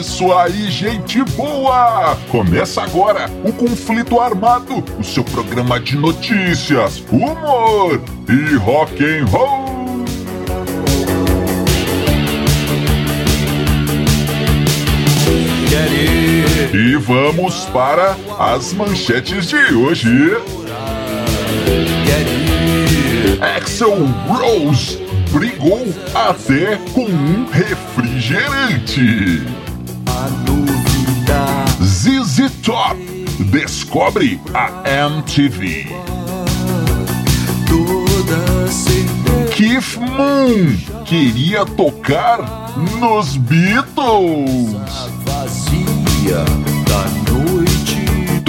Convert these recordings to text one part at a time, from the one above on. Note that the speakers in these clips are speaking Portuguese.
isso aí, gente boa! Começa agora o Conflito Armado, o seu programa de notícias, humor e rock and roll. E vamos para as manchetes de hoje. Axel Rose brigou até com um refrigerante. ZZ Top descobre a MTV. Keith Moon queria tocar nos Beatles.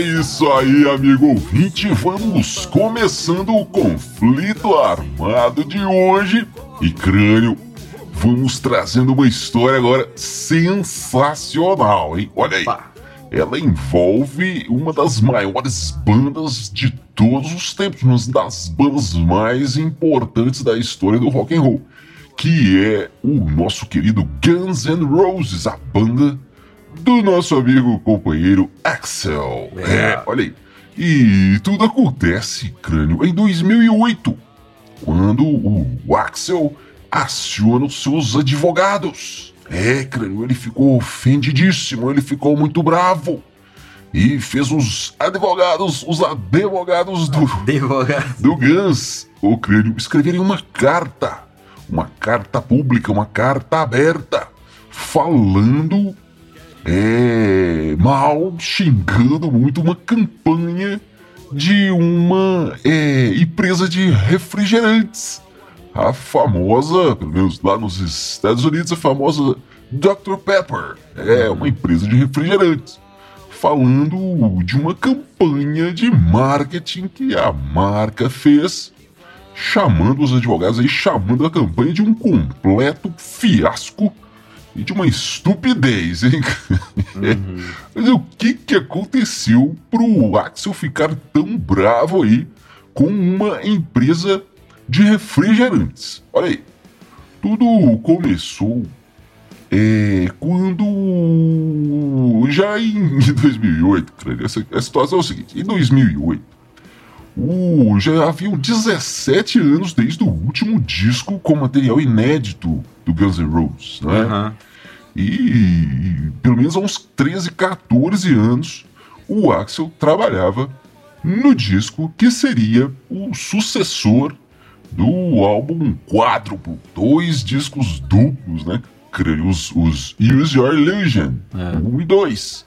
É isso aí, amigo ouvinte. Vamos começando o conflito armado de hoje. E crânio, vamos trazendo uma história agora sensacional, hein? Olha aí. Ela envolve uma das maiores bandas de todos os tempos, uma das bandas mais importantes da história do rock and roll, que é o nosso querido Guns N' Roses, a banda do nosso amigo companheiro Axel. É, olha aí. E tudo acontece, crânio, em 2008, quando o Axel aciona os seus advogados. É, crânio, ele ficou ofendidíssimo, ele ficou muito bravo. E fez os advogados, os advogados do, Advogado. do Guns, o crânio, escreverem uma carta, uma carta pública, uma carta aberta, falando é, mal, xingando muito uma campanha de uma é, empresa de refrigerantes. A famosa, pelo menos lá nos Estados Unidos, a famosa Dr. Pepper. É uma empresa de refrigerantes. Falando de uma campanha de marketing que a marca fez, chamando os advogados aí, chamando a campanha de um completo fiasco e de uma estupidez, hein? Mas o que que aconteceu pro Axel ficar tão bravo aí com uma empresa de refrigerantes? Olha aí, tudo começou é, quando já em 2008, cara, essa, a situação é o seguinte, em 2008 o, já haviam 17 anos desde o último disco com material inédito do Guns N' Roses, né? Aham. E, e pelo menos há uns 13, 14 anos o Axel trabalhava no disco que seria o sucessor do álbum quádruplo, dois discos duplos, né? Creio, Os, os Use Your Illusion, 1 um e 2.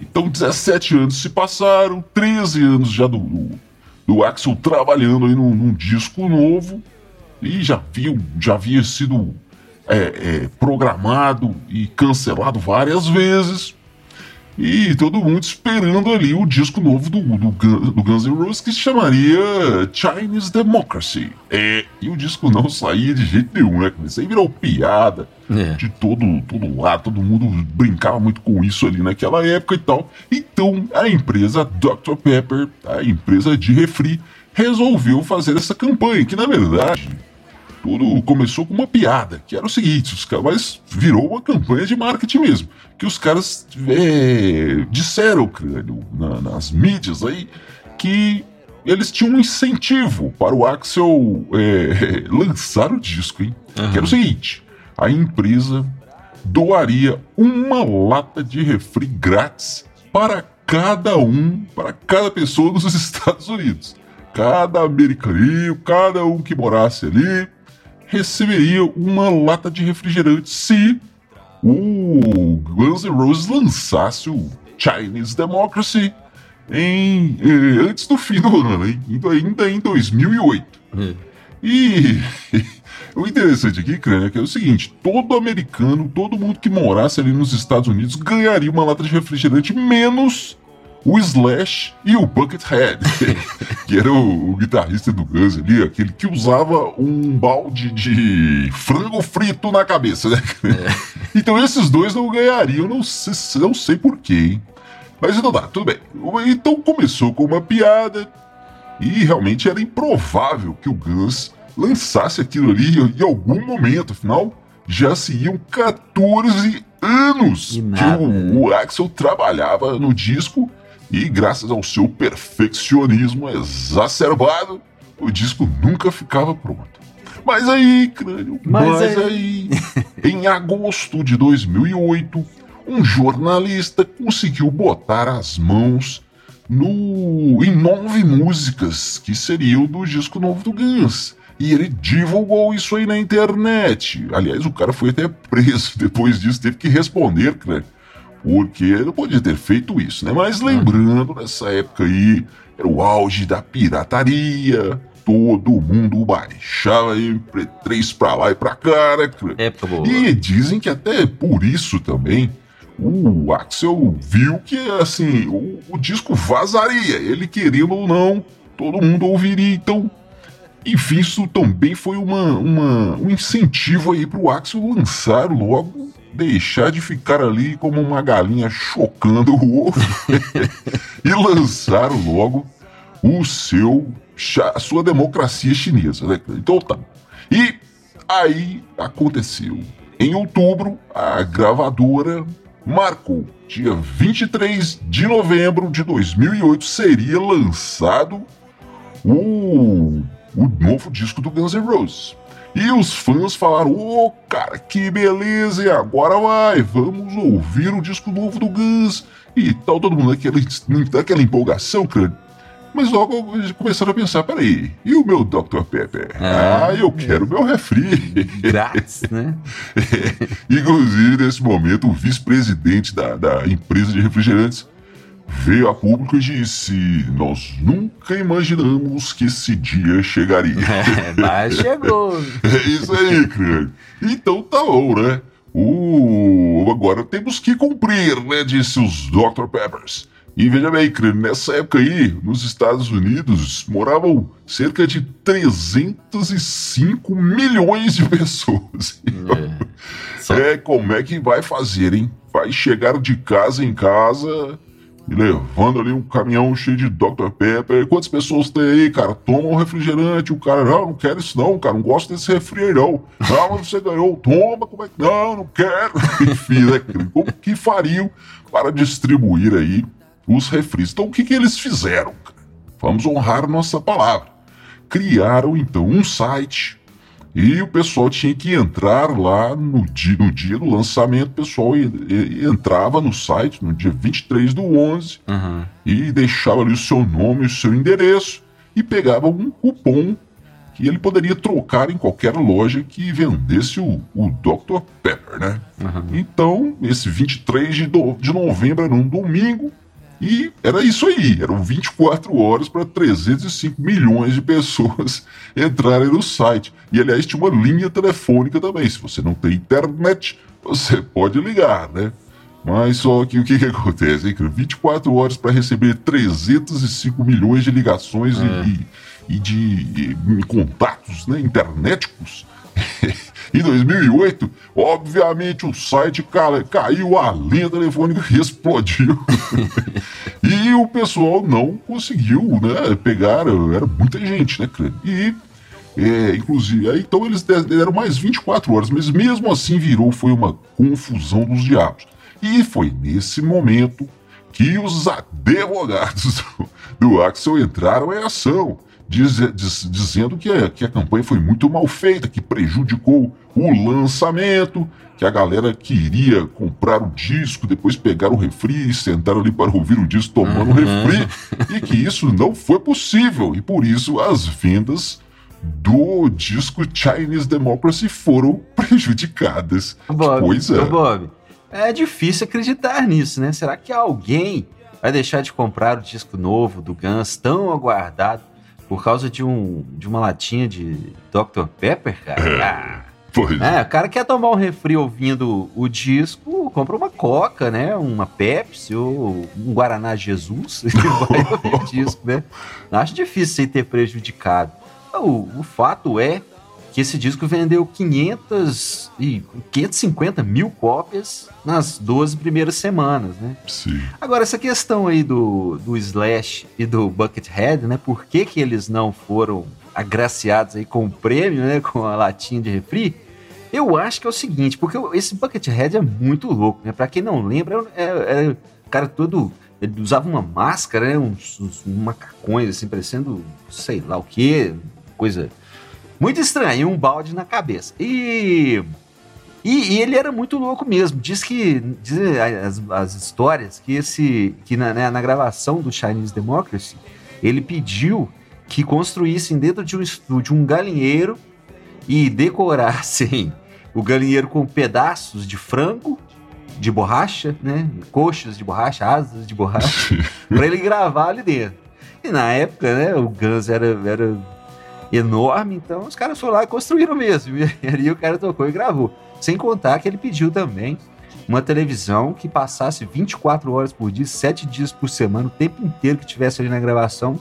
Então 17 anos se passaram, 13 anos já do, do, do Axel trabalhando aí num, num disco novo e já, viu, já havia sido é, é, programado e cancelado várias vezes. E todo mundo esperando ali o disco novo do, do, do Guns N' Roses que se chamaria Chinese Democracy. É, e o disco não saía de jeito nenhum, né? Isso aí virou piada É. de todo, todo lado, todo mundo brincava muito com isso ali naquela época e tal. Então a empresa Dr. Pepper, a empresa de refri, resolveu fazer essa campanha, que na verdade tudo começou com uma piada, que era o seguinte, os caras, mas virou uma campanha de marketing mesmo, que os caras é, disseram, crânio, na- nas mídias aí, que eles tinham um incentivo para o Axel é, lançar o disco, hein? Que era o seguinte, a empresa doaria uma lata de refri grátis para cada um, para cada pessoa dos Estados Unidos. Cada americaninho, cada um que morasse ali, receberia uma lata de refrigerante se o Guns N' Roses lançasse o Chinese Democracy em, eh, antes do fim do ano? Indo ainda em 2008. E o interessante aqui, Crânio, é é o seguinte: todo americano, todo mundo que morasse ali nos Estados Unidos ganharia uma lata de refrigerante, menos o Slash e o Buckethead, que era o, o, guitarrista do Guns ali, aquele que usava um balde de frango frito na cabeça, né? É. Então esses dois não ganhariam, não sei, não sei porquê, hein? Mas então tá, tudo bem. Então começou com uma piada e realmente era improvável que o Guns lançasse aquilo ali em algum momento, afinal já se iam 14 anos que o, o Axel trabalhava no disco e graças ao seu perfeccionismo exacerbado, o disco nunca ficava pronto. Mas aí, crânio, mas, mas aí, em agosto de 2008, um jornalista conseguiu botar as mãos no em nove músicas que seriam do disco novo do Guns. E ele divulgou isso aí na internet. Aliás, o cara foi até preso depois disso, teve que responder, crânio porque não podia ter feito isso, né? Mas lembrando, nessa época aí, era o auge da pirataria, todo mundo baixava MP3 pra lá e pra cá, né? É, e dizem que até por isso também o Axel viu que, assim, o, o disco vazaria, ele querendo ou não, todo mundo ouviria, então enfim, isso também foi uma, uma, um incentivo aí pro Axel lançar logo deixar de ficar ali como uma galinha chocando o ovo e lançar logo o seu a sua democracia chinesa, né? Então tá. E aí aconteceu. Em outubro, a gravadora marcou dia 23 de novembro de 2008 seria lançado o, o novo disco do Guns N' Roses. E os fãs falaram: Ô oh, cara, que beleza! E agora vai, vamos ouvir o disco novo do Guns e tal. Todo mundo daquela, daquela empolgação, cara. Mas logo começaram a pensar: peraí, e o meu Dr. Pepper? Ah, ah eu quero meu refri. Grátis, né? Inclusive, nesse momento, o vice-presidente da, da empresa de refrigerantes veio a público e disse: Nós nunca imaginamos que esse dia chegaria. É, mas chegou. é isso aí, cara. Então tá bom, né? O... Agora temos que cumprir, né? Disse os Dr. Peppers. E veja bem, nessa época aí, nos Estados Unidos, moravam cerca de 305 milhões de pessoas. É, é como é que vai fazer, hein? Vai chegar de casa em casa e levando ali um caminhão cheio de Dr. Pepper. Quantas pessoas tem aí, cara? Toma um refrigerante. O cara, não, não quero isso não, cara. Não gosto desse refri não. Não, mas você ganhou. Toma, como é que. Não, não quero. Enfim, né? Como que fariam para distribuir aí os refris? Então, o que, que eles fizeram? Vamos honrar nossa palavra. Criaram, então, um site e o pessoal tinha que entrar lá no dia, no dia do lançamento, o pessoal entrava no site no dia 23 do 11 uhum. e deixava ali o seu nome, o seu endereço e pegava um cupom que ele poderia trocar em qualquer loja que vendesse o, o Dr. Pepper, né? Uhum. Então, esse 23 de, do, de novembro era um domingo, e era isso aí, eram 24 horas para 305 milhões de pessoas entrarem no site. E aliás, tinha uma linha telefônica também. Se você não tem internet, você pode ligar, né? Mas só que o que, que acontece, hein? 24 horas para receber 305 milhões de ligações é. e, e, de e, contatos né, internéticos. Em 2008, obviamente o site caiu, a linha telefônica explodiu. e o pessoal não conseguiu né, pegar, era muita gente, né, E é, inclusive, aí, então eles deram mais 24 horas, mas mesmo assim virou, foi uma confusão dos diabos. E foi nesse momento que os advogados do, do Axel entraram em ação diz, diz, dizendo que a, que a campanha foi muito mal feita, que prejudicou o lançamento, que a galera queria comprar o disco, depois pegar o refri e sentar ali para ouvir o disco tomando uhum. refri, e que isso não foi possível, e por isso as vendas do disco Chinese Democracy foram prejudicadas. Bob, pois é. Bob, é difícil acreditar nisso, né? Será que alguém vai deixar de comprar o disco novo do Guns tão aguardado por causa de, um, de uma latinha de Dr. Pepper, cara. É. Ah, Pois é, o cara quer tomar um refri ouvindo o disco, compra uma Coca, né? Uma Pepsi ou um Guaraná Jesus e vai ouvir o disco, né? Acho difícil você ter prejudicado. O, o fato é que esse disco vendeu 500 e 550 mil cópias nas 12 primeiras semanas, né? Sim. Agora, essa questão aí do, do Slash e do Buckethead, né? Por que, que eles não foram agraciados aí com o prêmio, né? Com a latinha de refri? Eu acho que é o seguinte, porque esse Buckethead é muito louco, né? Pra quem não lembra, era, era o cara todo... Ele usava uma máscara, né? Uns, uns macacões, assim, parecendo sei lá o que, coisa muito estranha, e um balde na cabeça. E... E, e, ele era muito louco mesmo. Diz que diz as, as histórias que esse que na, né, na, gravação do Chinese Democracy ele pediu que construíssem dentro de um estúdio um galinheiro e decorassem o galinheiro com pedaços de frango, de borracha, né, coxas de borracha, asas de borracha, para ele gravar ali dentro. E na época, né, o Guns era, era enorme, então os caras foram lá e construíram mesmo. E aí o cara tocou e gravou. Sem contar que ele pediu também uma televisão que passasse 24 horas por dia, 7 dias por semana, o tempo inteiro que tivesse ali na gravação,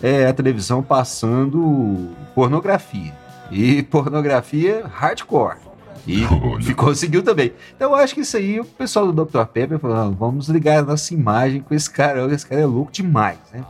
é, a televisão passando pornografia. E pornografia hardcore. E Olha. conseguiu também. Então eu acho que isso aí, o pessoal do Dr. Pepper falou: vamos ligar a nossa imagem com esse cara. Esse cara é louco demais, né?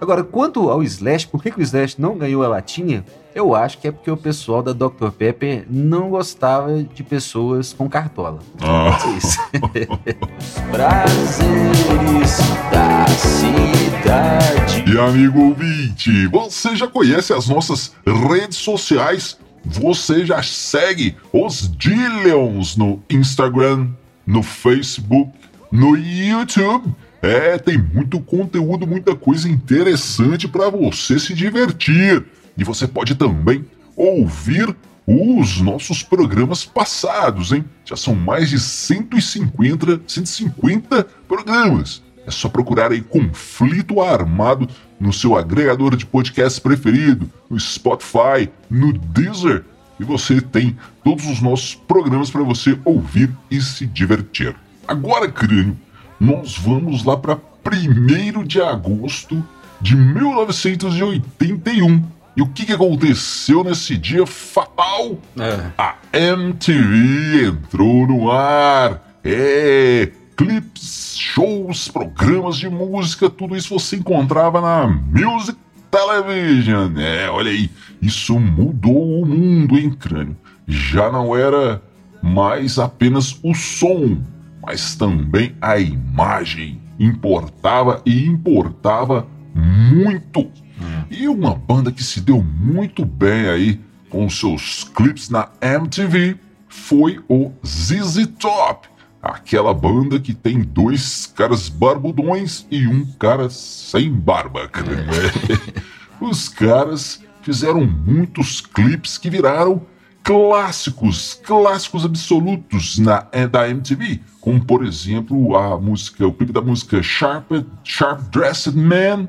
Agora, quanto ao Slash, por que, que o Slash não ganhou a latinha? Eu acho que é porque o pessoal da Dr. Pepper não gostava de pessoas com cartola. Ah. Isso. Prazeres da cidade. E amigo ouvinte, você já conhece as nossas redes sociais? Você já segue os Dillions no Instagram, no Facebook, no YouTube? É, tem muito conteúdo, muita coisa interessante para você se divertir. E você pode também ouvir os nossos programas passados, hein? Já são mais de 150, 150 programas. É só procurar aí Conflito Armado no seu agregador de podcast preferido, no Spotify, no Deezer, e você tem todos os nossos programas para você ouvir e se divertir. Agora, crânio, nós vamos lá para 1 de agosto de 1981. E o que, que aconteceu nesse dia fatal? É. A MTV entrou no ar. É, clips, shows, programas de música, tudo isso você encontrava na Music Television. É, olha aí, isso mudou o mundo, hein, crânio? Já não era mais apenas o som, mas também a imagem importava e importava muito. Hum. E uma banda que se deu muito bem aí com seus clipes na MTV foi o ZZ Top, aquela banda que tem dois caras barbudões e um cara sem barba. Cara. É. Os caras fizeram muitos clipes que viraram clássicos, clássicos absolutos na da MTV, como por exemplo a música, o clipe da música Sharp, Sharp Dressed Man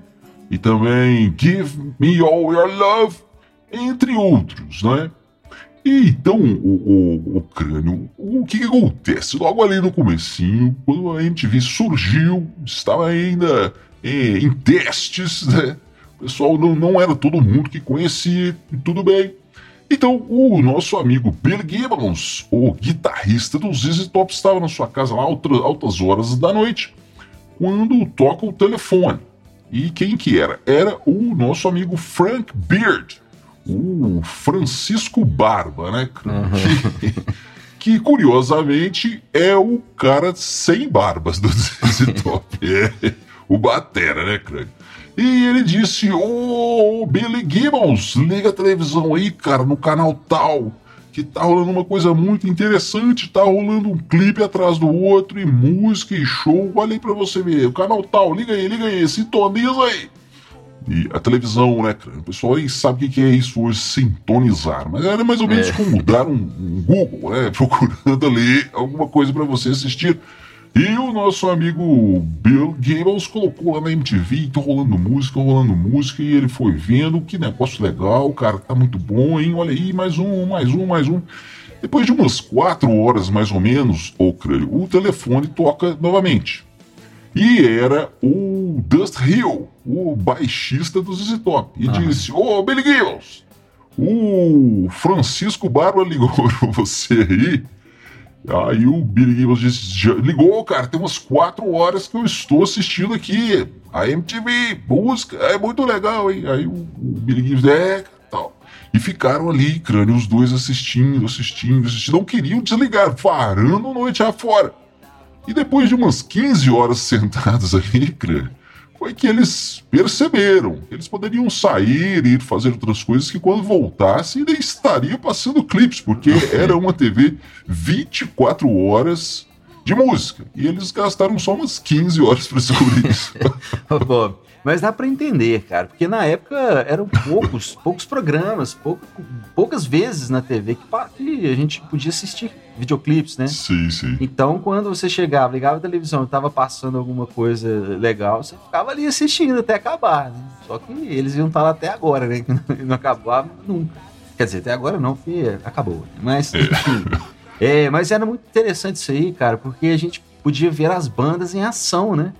e também Give Me All Your Love, entre outros, né? E então, o, o, o crânio, o que, que, acontece? Logo ali no comecinho, quando a MTV surgiu, estava ainda é, em testes, né? O pessoal não, não era todo mundo que conhecia, tudo bem. Então, o nosso amigo Bill Gibbons, o guitarrista do ZZ Top, estava na sua casa lá altas horas da noite, quando toca o telefone. E quem que era? Era o nosso amigo Frank Beard, o Francisco Barba, né? Uhum. Que, que, curiosamente é o cara sem barbas do ZZ Top. É o Batera, né, Craig? E ele disse: Ô oh, Billy Gibbons, liga a televisão aí, cara, no canal tal. Que tá rolando uma coisa muito interessante, tá rolando um clipe atrás do outro, e música e show. Olha aí pra você ver. O canal tal, liga aí, liga aí, sintoniza aí. E a televisão, né, cara? O pessoal aí sabe o que é isso hoje, sintonizar. Mas era mais ou menos é. como dar um, um, Google, né? Procurando ali alguma coisa para você assistir. E o nosso amigo Bill Gables colocou lá na MTV, tô rolando música, rolando música, e ele foi vendo que negócio legal, cara, tá muito bom, hein? Olha aí, mais um, mais um, mais um. Depois de umas quatro horas, mais ou menos, o crânio, o telefone toca novamente. E era o Dust Hill, o baixista do ZZ Top. E disse: Ô, oh, Billy Gibbons, o Francisco Barba ligou pra você aí. Aí o Billy Gibbons disse: ligou, cara, tem umas quatro horas que eu estou assistindo aqui. A MTV, música, é muito legal, hein? Aí o, o Billy Gibbons, é, tal. E ficaram ali, crânio, os dois assistindo, assistindo, assistindo. Não queriam desligar, varando noite afora. E depois de umas 15 horas sentados ali, crânio, foi que eles perceberam que eles poderiam sair e ir fazer outras coisas que quando voltassem ainda estaria passando clipes, porque era uma TV 24 horas de música. E eles gastaram só umas 15 horas para descobrir isso. Bob, mas dá para entender, cara, porque na época eram poucos, poucos programas, pouco, poucas vezes na TV que, que, a gente podia assistir videoclipes, né? Sim, sim. Então, quando você chegava, ligava a televisão e tava passando alguma coisa legal, você ficava ali assistindo até acabar, né? Só que eles iam estar lá até agora, né? Não acabava nunca. Quer dizer, até agora não, porque acabou. Né? Mas, é. enfim. é, mas era muito interessante isso aí, cara, porque a gente podia ver as bandas em ação, né?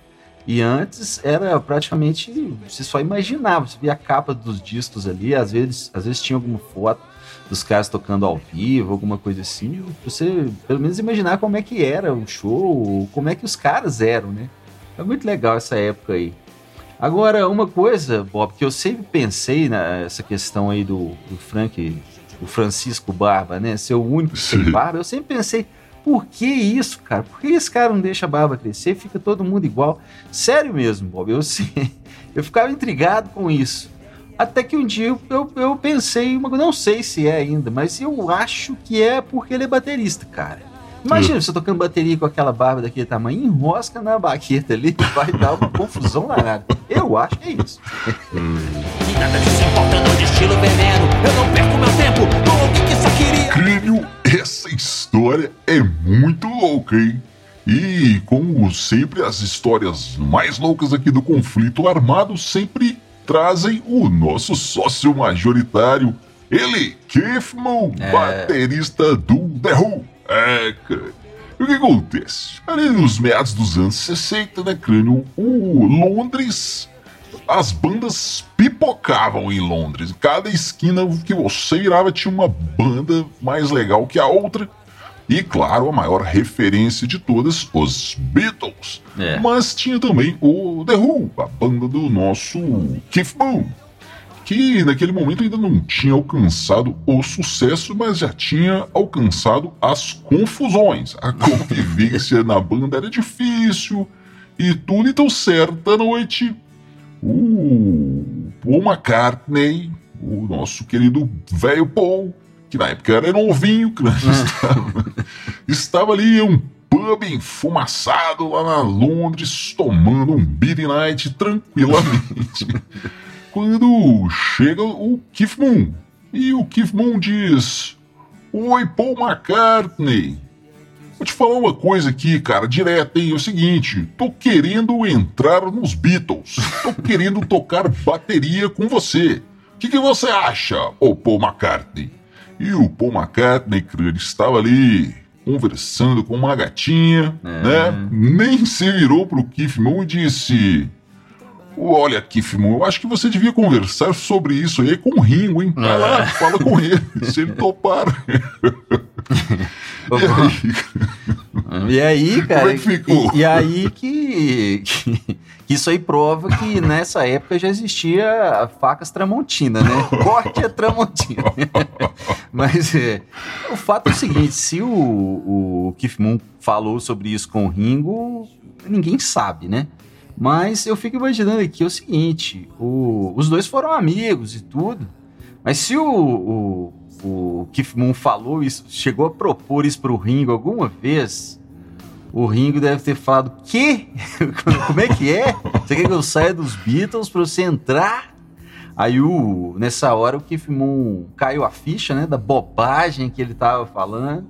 E antes era praticamente. Você só imaginava, você via a capa dos discos ali, às vezes, às vezes tinha alguma foto dos caras tocando ao vivo, alguma coisa assim. Você pelo menos imaginar como é que era o show, como é que os caras eram, né? É muito legal essa época aí. Agora, uma coisa, Bob, que eu sempre pensei nessa questão aí do, do Frank, o Francisco Barba, né? Ser o único sem barba, eu sempre pensei por que isso, cara? Por que esse cara não deixa a barba crescer e fica todo mundo igual? Sério mesmo, Bob. Eu, eu ficava intrigado com isso. Até que um dia eu, eu pensei, não sei se é ainda, mas eu acho que é porque ele é baterista, cara. Imagina você tocando bateria com aquela barba daquele tamanho, enrosca na baqueta ali, vai dar uma confusão danada. Eu acho que é isso. E nada disso estilo veneno. Eu não perco meu tempo com alguém que só queria. Crânio, essa história é muito louca, hein? E, como sempre, as histórias mais loucas aqui do conflito armado sempre trazem o nosso sócio majoritário, ele, Keith Moon, é... baterista do The Who. É, cara. E o que acontece? Ali nos meados dos anos 60, né, crânio, o Londres, as bandas pipocavam em Londres. Cada esquina que você virava tinha uma banda mais legal que a outra. E claro, a maior referência de todas, os Beatles. É. Mas tinha também o The Who, a banda do nosso Keith Moon que naquele momento ainda não tinha alcançado o sucesso, mas já tinha alcançado as confusões. A convivência na banda era difícil e tudo. Então, certa noite, o Paul McCartney, o nosso querido velho Paul, que na época era novinho, estava, estava ali em um pub enfumaçado lá na Londres, tomando um beer night tranquilamente quando chega o Keith Moon. E o Keith Moon diz: Oi, Paul McCartney. Vou te falar uma coisa aqui, cara, direto, hein? É o seguinte: tô querendo entrar nos Beatles. Tô querendo tocar bateria com você. O que, que você acha, ô Paul McCartney? E o Paul McCartney, ele estava ali conversando com uma gatinha, é. né? Nem se virou pro Keith Moon e disse: Olha, Kifmo, eu acho que você devia conversar sobre isso aí com o Ringo, hein? Vai lá, é. fala com ele, se ele topar. e, aí? cara? Como é que ficou? E, e aí que, que, isso aí prova que nessa época já existia facas Tramontina, né? Corte é Tramontina. Mas é, o fato é o seguinte: se o, o Keith Moon falou sobre isso com o Ringo, ninguém sabe, né? Mas eu fico imaginando aqui o seguinte: o, os dois foram amigos e tudo, mas se o, o, o Keith Moon falou isso, chegou a propor isso pro Ringo alguma vez, o Ringo deve ter falado: Que? Como é que é? Você quer que eu saia dos Beatles pra você entrar? Aí o, nessa hora o Keith Moon caiu a ficha, né? Da bobagem que ele tava falando,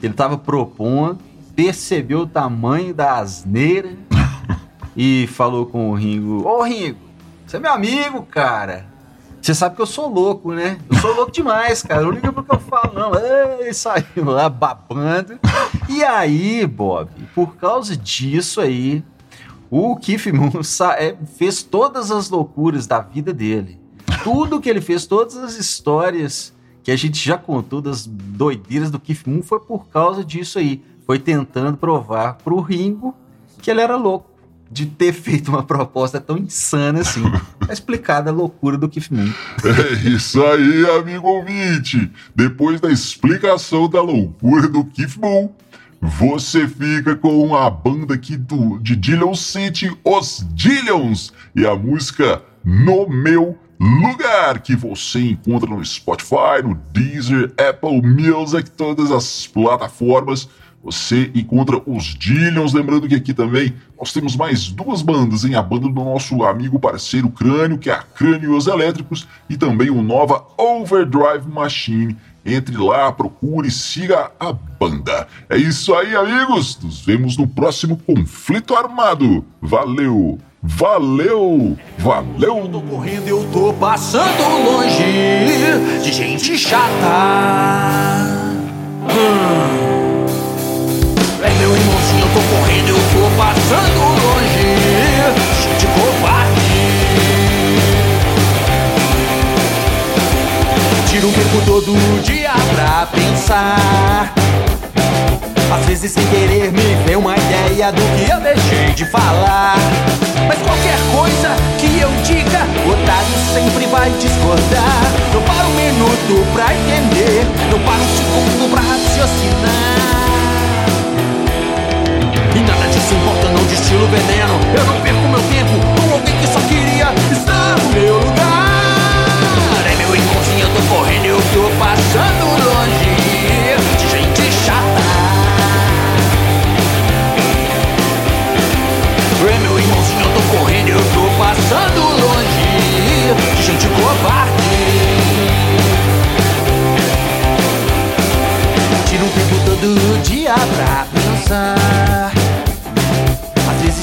que ele tava propondo. percebeu o tamanho da asneira e falou com o Ringo: Ô Ringo, você é meu amigo, cara. Você sabe que eu sou louco, né? Eu sou louco demais, cara. Não liga pro que eu falo, não. Ele saiu lá babando. E aí, Bob, por causa disso aí, o Keith Moon é, fez todas as loucuras da vida dele. Tudo que ele fez, todas as histórias que a gente já contou das doideiras do Keith Moon foi por causa disso aí. Foi tentando provar pro Ringo que ele era louco de ter feito uma proposta tão insana assim. É explicada a loucura do Keith Moon. É isso aí, amigo ouvinte. Depois da explicação da loucura do Keith Moon, você fica com a banda aqui do, de Dillion City, os Dillions, e a música No Meu Lugar, que você encontra no Spotify, no Deezer, Apple Music, todas as plataformas você encontra os Dillions, lembrando que aqui também nós temos mais duas bandas, hein? A banda do nosso amigo parceiro Crânio, que é a Crânios Elétricos, e também o Nova Overdrive Machine. Entre lá, procure e siga a banda. É isso aí, amigos. Nos vemos no próximo conflito armado. Valeu! Valeu! Valeu! Eu tô correndo, eu tô passando longe de gente chata. Hum. Eu tô passando longe de covarde Tiro o tempo todo dia pra pensar. Às vezes sem querer me vem uma ideia do que eu deixei de falar. Mas qualquer coisa que eu diga, o otário sempre vai discordar. Não para um minuto pra entender, não para um segundo pra raciocinar não destilo veneno. Eu não perco meu tempo com alguém que só queria estar no meu lugar. É meu irmãozinho, eu tô correndo, eu tô passando longe De gente chata. É meu irmãozinho, eu tô correndo, eu tô passando longe De gente covarde. Tiro um tempo todo dia pra pensar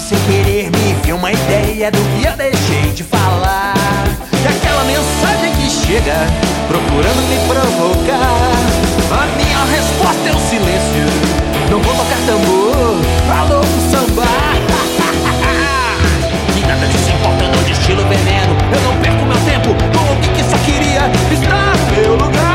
sem querer me viu uma ideia do que eu deixei de falar. E aquela mensagem que chega, procurando me provocar. A minha resposta é o silêncio. Não vou tocar tambor, alô samba. e nada disso importa, não estilo veneno. Eu não perco meu tempo com o que só queria estar no meu lugar.